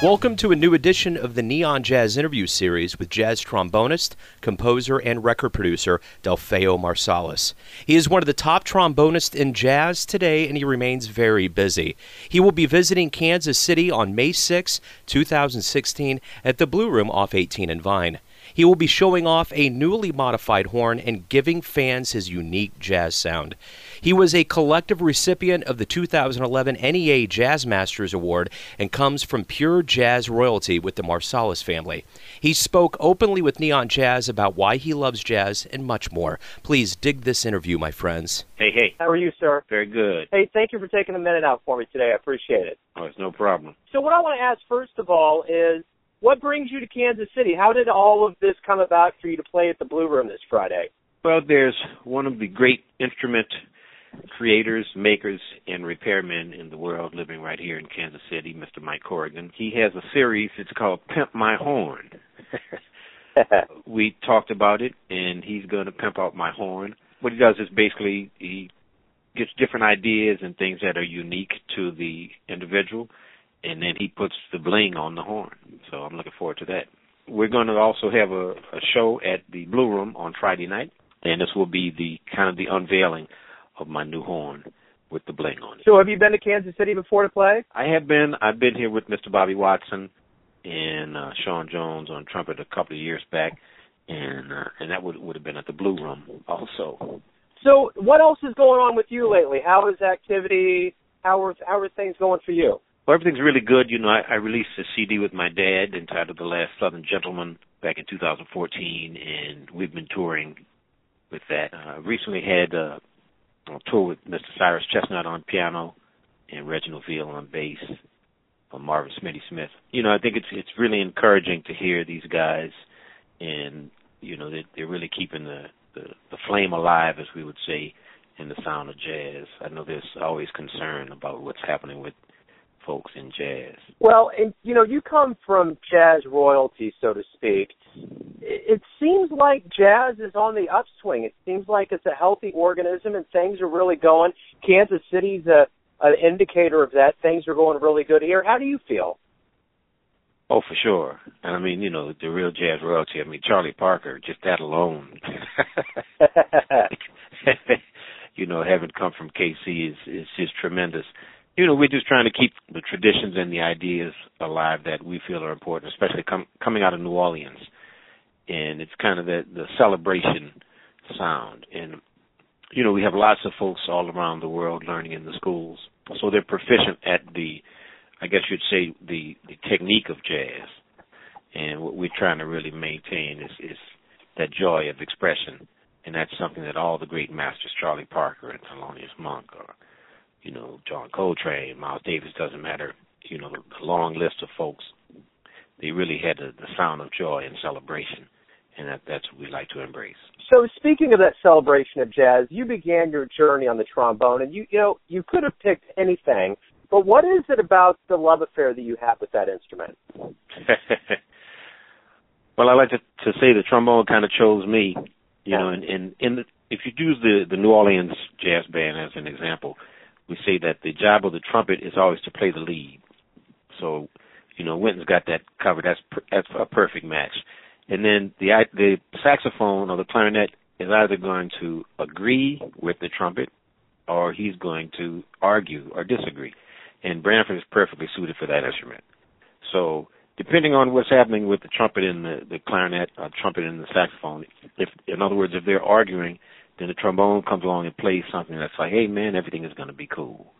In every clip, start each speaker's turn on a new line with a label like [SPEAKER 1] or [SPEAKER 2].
[SPEAKER 1] Welcome to a new edition of the Neon Jazz interview series with jazz trombonist, composer, and record producer Delfeayo Marsalis. He is one of the top trombonists in jazz today, and he remains very busy. He will be visiting Kansas City on May 6, 2016, at the Blue Room off 18 and Vine. He will be showing off a newly modified horn and giving fans his unique jazz sound. He was a collective recipient of the 2011 NEA Jazz Masters Award and comes from pure jazz royalty with the Marsalis family. He spoke openly with Neon Jazz about why he loves jazz and much more. Please dig this interview, my friends.
[SPEAKER 2] Hey, hey.
[SPEAKER 3] How are you, sir?
[SPEAKER 2] Very good.
[SPEAKER 3] Hey, thank you for taking a minute out for me today. I appreciate it.
[SPEAKER 2] Oh, it's no problem.
[SPEAKER 3] So, what I want to ask first of all is what brings you to Kansas City? How did all of this come about for you to play at the Blue Room this Friday?
[SPEAKER 2] Well, there's one of the great instrument creators, makers, and repairmen in the world living right here in Kansas City, Mr. Mike Corrigan. He has a series, it's called Pimp My Horn. we talked about it, and he's going to pimp out my horn. What he does is basically he gets different ideas and things that are unique to the individual, and then he puts the bling on the horn. So I'm looking forward to that. We're going to also have a, a show at the Blue Room on Friday night, and this will be the kind of the unveiling of my new horn with the bling on it.
[SPEAKER 3] So, have you been to Kansas City before to play?
[SPEAKER 2] I have been. I've been here with Mr. Bobby Watson and uh, Sean Jones on trumpet a couple of years back, and uh, and that would would have been at the Blue Room also.
[SPEAKER 3] So, what else is going on with you lately? How is activity? How are how are things going for you?
[SPEAKER 2] Well, everything's really good. You know, I, I released a CD with my dad entitled "The Last Southern Gentleman" back in 2014, and we've been touring with that. Uh, recently had uh, on tour with Mr. Cyrus Chestnut on piano and Reginald Veal on bass, or Marvin Smitty Smith. You know, I think it's it's really encouraging to hear these guys, and you know they're, they're really keeping the, the the flame alive, as we would say, in the sound of jazz. I know there's always concern about what's happening with folks in jazz.
[SPEAKER 3] Well, and you know, you come from jazz royalty, so to speak. It seems like jazz is on the upswing. It seems like it's a healthy organism, and things are really going. Kansas City's a an indicator of that. Things are going really good here. How do you feel?
[SPEAKER 2] Oh, for sure. And I mean, you know, the real jazz royalty. I mean, Charlie Parker, just that alone. you know, having come from KC is is just tremendous you know, we're just trying to keep the traditions and the ideas alive that we feel are important, especially com- coming out of New Orleans. And it's kind of the, the celebration sound. And, you know, we have lots of folks all around the world learning in the schools. So they're proficient at the, I guess you'd say, the, the technique of jazz. And what we're trying to really maintain is, is that joy of expression. And that's something that all the great masters, Charlie Parker and Thelonious Monk, are you know, John Coltrane, Miles Davis, doesn't matter, you know, the, long list of folks, they really had the, the sound of joy and celebration, and that, that's what we like to embrace.
[SPEAKER 3] So, speaking of that celebration of jazz, you began your journey on the trombone, and you, you know, you could have picked anything, but what is it about the love affair that you have with that instrument?
[SPEAKER 2] well, I like to, to say the trombone kind of chose me, you know, and, and in the, if you use the the New Orleans jazz band as an example, we say that the job of the trumpet is always to play the lead. So, you know, Wynton's got that covered. That's that's a perfect match. And then the the saxophone or the clarinet is either going to agree with the trumpet or he's going to argue or disagree. And Branford is perfectly suited for that instrument. So, depending on what's happening with the trumpet and the, the clarinet, or trumpet and the saxophone, if in other words, if they're arguing, then the trombone comes along and plays something that's like, hey man, everything is going to be cool.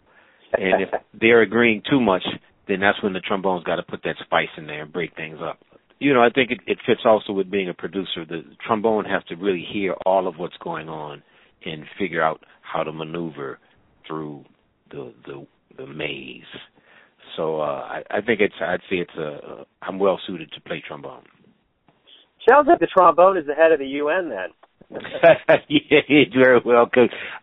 [SPEAKER 2] And if they're agreeing too much, then that's when the trombone's got to put that spice in there and break things up. You know, I think it, it fits also with being a producer. The trombone has to really hear all of what's going on and figure out how to maneuver through the the, the maze. So uh, I, I think it's I'd say it's a, a I'm well suited to play trombone.
[SPEAKER 3] Sounds like the trombone is the head of the UN then.
[SPEAKER 2] yeah, very well.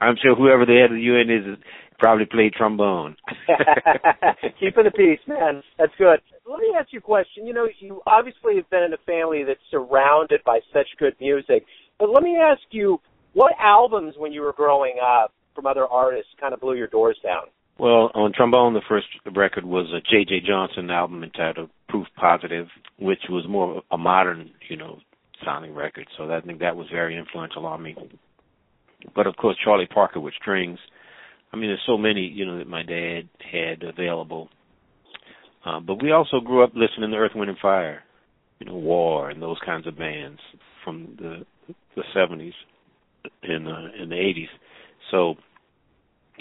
[SPEAKER 2] I'm sure whoever the head of the UN is probably played trombone.
[SPEAKER 3] Keeping the peace, man. That's good. Let me ask you a question. You know, you obviously have been in a family that's surrounded by such good music. But let me ask you, what albums when you were growing up from other artists kind of blew your doors down?
[SPEAKER 2] Well, on trombone, the first record was a J.J. Johnson album entitled Proof Positive, which was more a modern, you know, sounding record. So I think that was very influential on me. But of course, Charlie Parker with strings. I mean, there's so many, you know, that my dad had available. Uh, but we also grew up listening to Earth, Wind, and Fire, you know, War and those kinds of bands from the the 70s and uh, in the 80s. So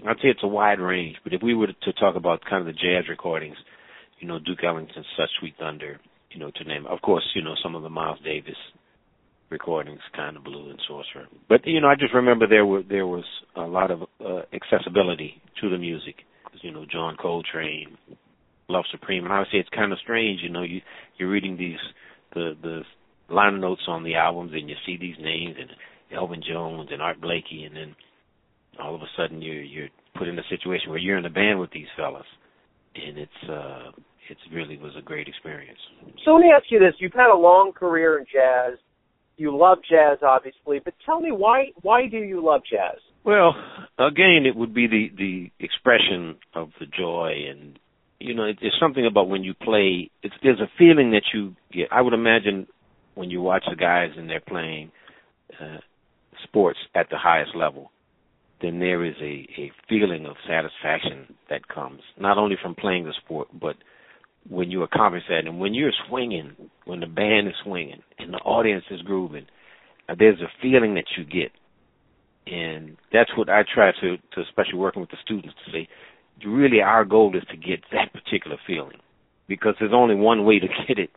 [SPEAKER 2] I'd say it's a wide range. But if we were to talk about kind of the jazz recordings, you know, Duke Ellington's "Such Sweet Thunder," you know, to name, of course, you know, some of the Miles Davis recordings, kind of blue and sorcerer. But you know, I just remember there were there was a lot of uh, accessibility to the music. You know, John Coltrane, Love Supreme, and I would say it's kind of strange. You know, you you're reading these the the liner notes on the albums, and you see these names and Elvin Jones and Art Blakey, and then all of a sudden you're you're put in a situation where you're in a band with these fellas, and it's uh it really was a great experience.
[SPEAKER 3] So let me ask you this: You've had a long career in jazz. You love jazz, obviously, but tell me why why do you love jazz?
[SPEAKER 2] Well, again, it would be the the expression of the joy, and you know, it, it's something about when you play. It's there's a feeling that you get. I would imagine when you watch the guys and they're playing uh, sports at the highest level, then there is a a feeling of satisfaction that comes not only from playing the sport, but when you accomplish that and when you're swinging, when the band is swinging and the audience is grooving, uh, there's a feeling that you get. And that's what I try to, to especially working with the students to say, really our goal is to get that particular feeling because there's only one way to get it.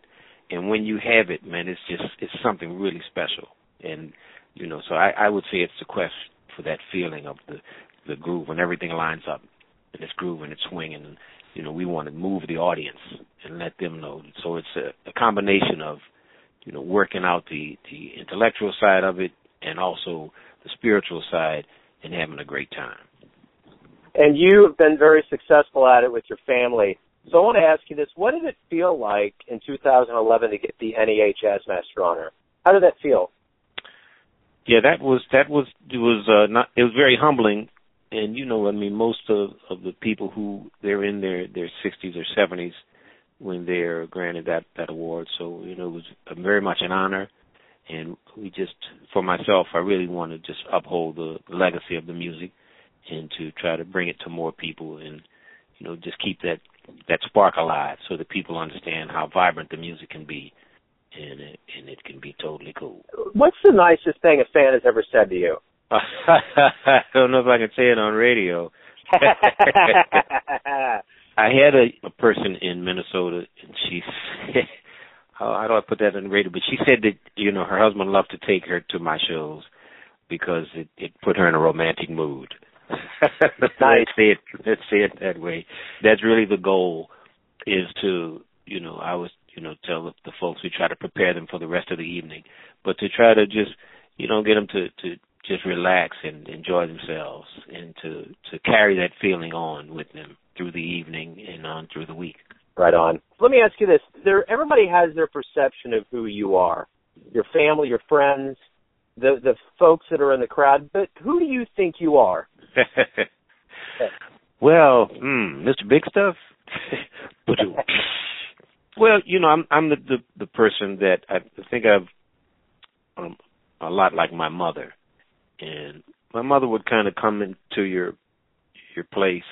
[SPEAKER 2] And when you have it, man, it's just, it's something really special. And, you know, so I, I would say it's the quest for that feeling of the, the groove when everything lines up and it's grooving, it's swinging, you know we want to move the audience and let them know. So it's a, a combination of you know working out the the intellectual side of it and also the spiritual side and having a great time.
[SPEAKER 3] And you have been very successful at it with your family. So I want to ask you this: What did it feel like in 2011 to get the Jazz Master honor? How did that feel?
[SPEAKER 2] Yeah, that was that was it was uh, not it was very humbling and you know, I mean, most of of the people who they're in their their 60s or 70s when they're granted that that award. So you know, it was very much an honor, and we just, for myself, I really want to just uphold the legacy of the music and to try to bring it to more people and you know just keep that that spark alive so that people understand how vibrant the music can be and it, and it can be totally cool.
[SPEAKER 3] What's the nicest thing a fan has ever said to you?
[SPEAKER 2] I don't know if I can say it on radio. I had a, a person in Minnesota, and she said, how, how do I put that on the radio? But she said that you know her husband loved to take her to my shows because it it put her in a romantic mood.
[SPEAKER 3] nice.
[SPEAKER 2] let's say it. Let's say it that way. That's really the goal, is to you know I was you know tell the, the folks we try to prepare them for the rest of the evening, but to try to just you know get them to to just relax and enjoy themselves and to to carry that feeling on with them through the evening and on through the week.
[SPEAKER 3] Right on. Let me ask you this. There everybody has their perception of who you are. Your family, your friends, the the folks that are in the crowd, but who do you think you are?
[SPEAKER 2] well, hmm, Mr. Big Stuff. well, you know, I'm I'm the the, the person that I think I've um, a lot like my mother and my mother would kind of come into your your place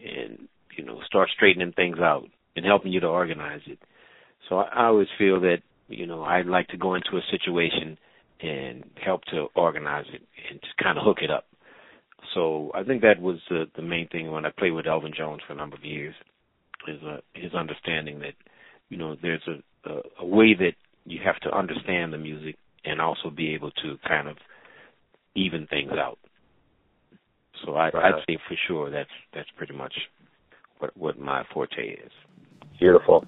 [SPEAKER 2] and you know start straightening things out and helping you to organize it. So I, I always feel that you know I'd like to go into a situation and help to organize it and just kind of hook it up. So I think that was the the main thing when I played with Elvin Jones for a number of years is uh, his understanding that you know there's a, a a way that you have to understand the music and also be able to kind of even things out. So I, right. I'd say for sure that's that's pretty much what what my forte is.
[SPEAKER 3] Beautiful.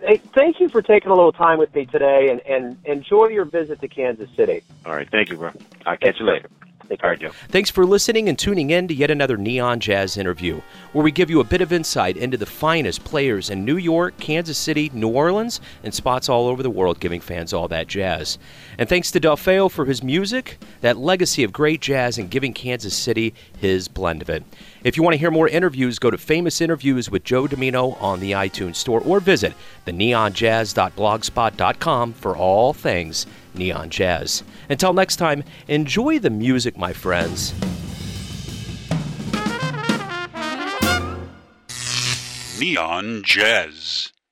[SPEAKER 3] Hey, thank you for taking a little time with me today, and and enjoy your visit to Kansas City.
[SPEAKER 2] All right, thank you, bro. I'll catch you later.
[SPEAKER 3] Take care.
[SPEAKER 1] Thanks for listening and tuning in to yet another Neon Jazz interview, where we give you a bit of insight into the finest players in New York, Kansas City, New Orleans, and spots all over the world, giving fans all that jazz. And thanks to Delfeayo for his music, that legacy of great jazz, and giving Kansas City his blend of it. If you want to hear more interviews, go to Famous Interviews with Joe Dimino on the iTunes Store or visit the neonjazz.blogspot.com for all things neon jazz. Until next time, enjoy the music, my friends.
[SPEAKER 4] Neon Jazz.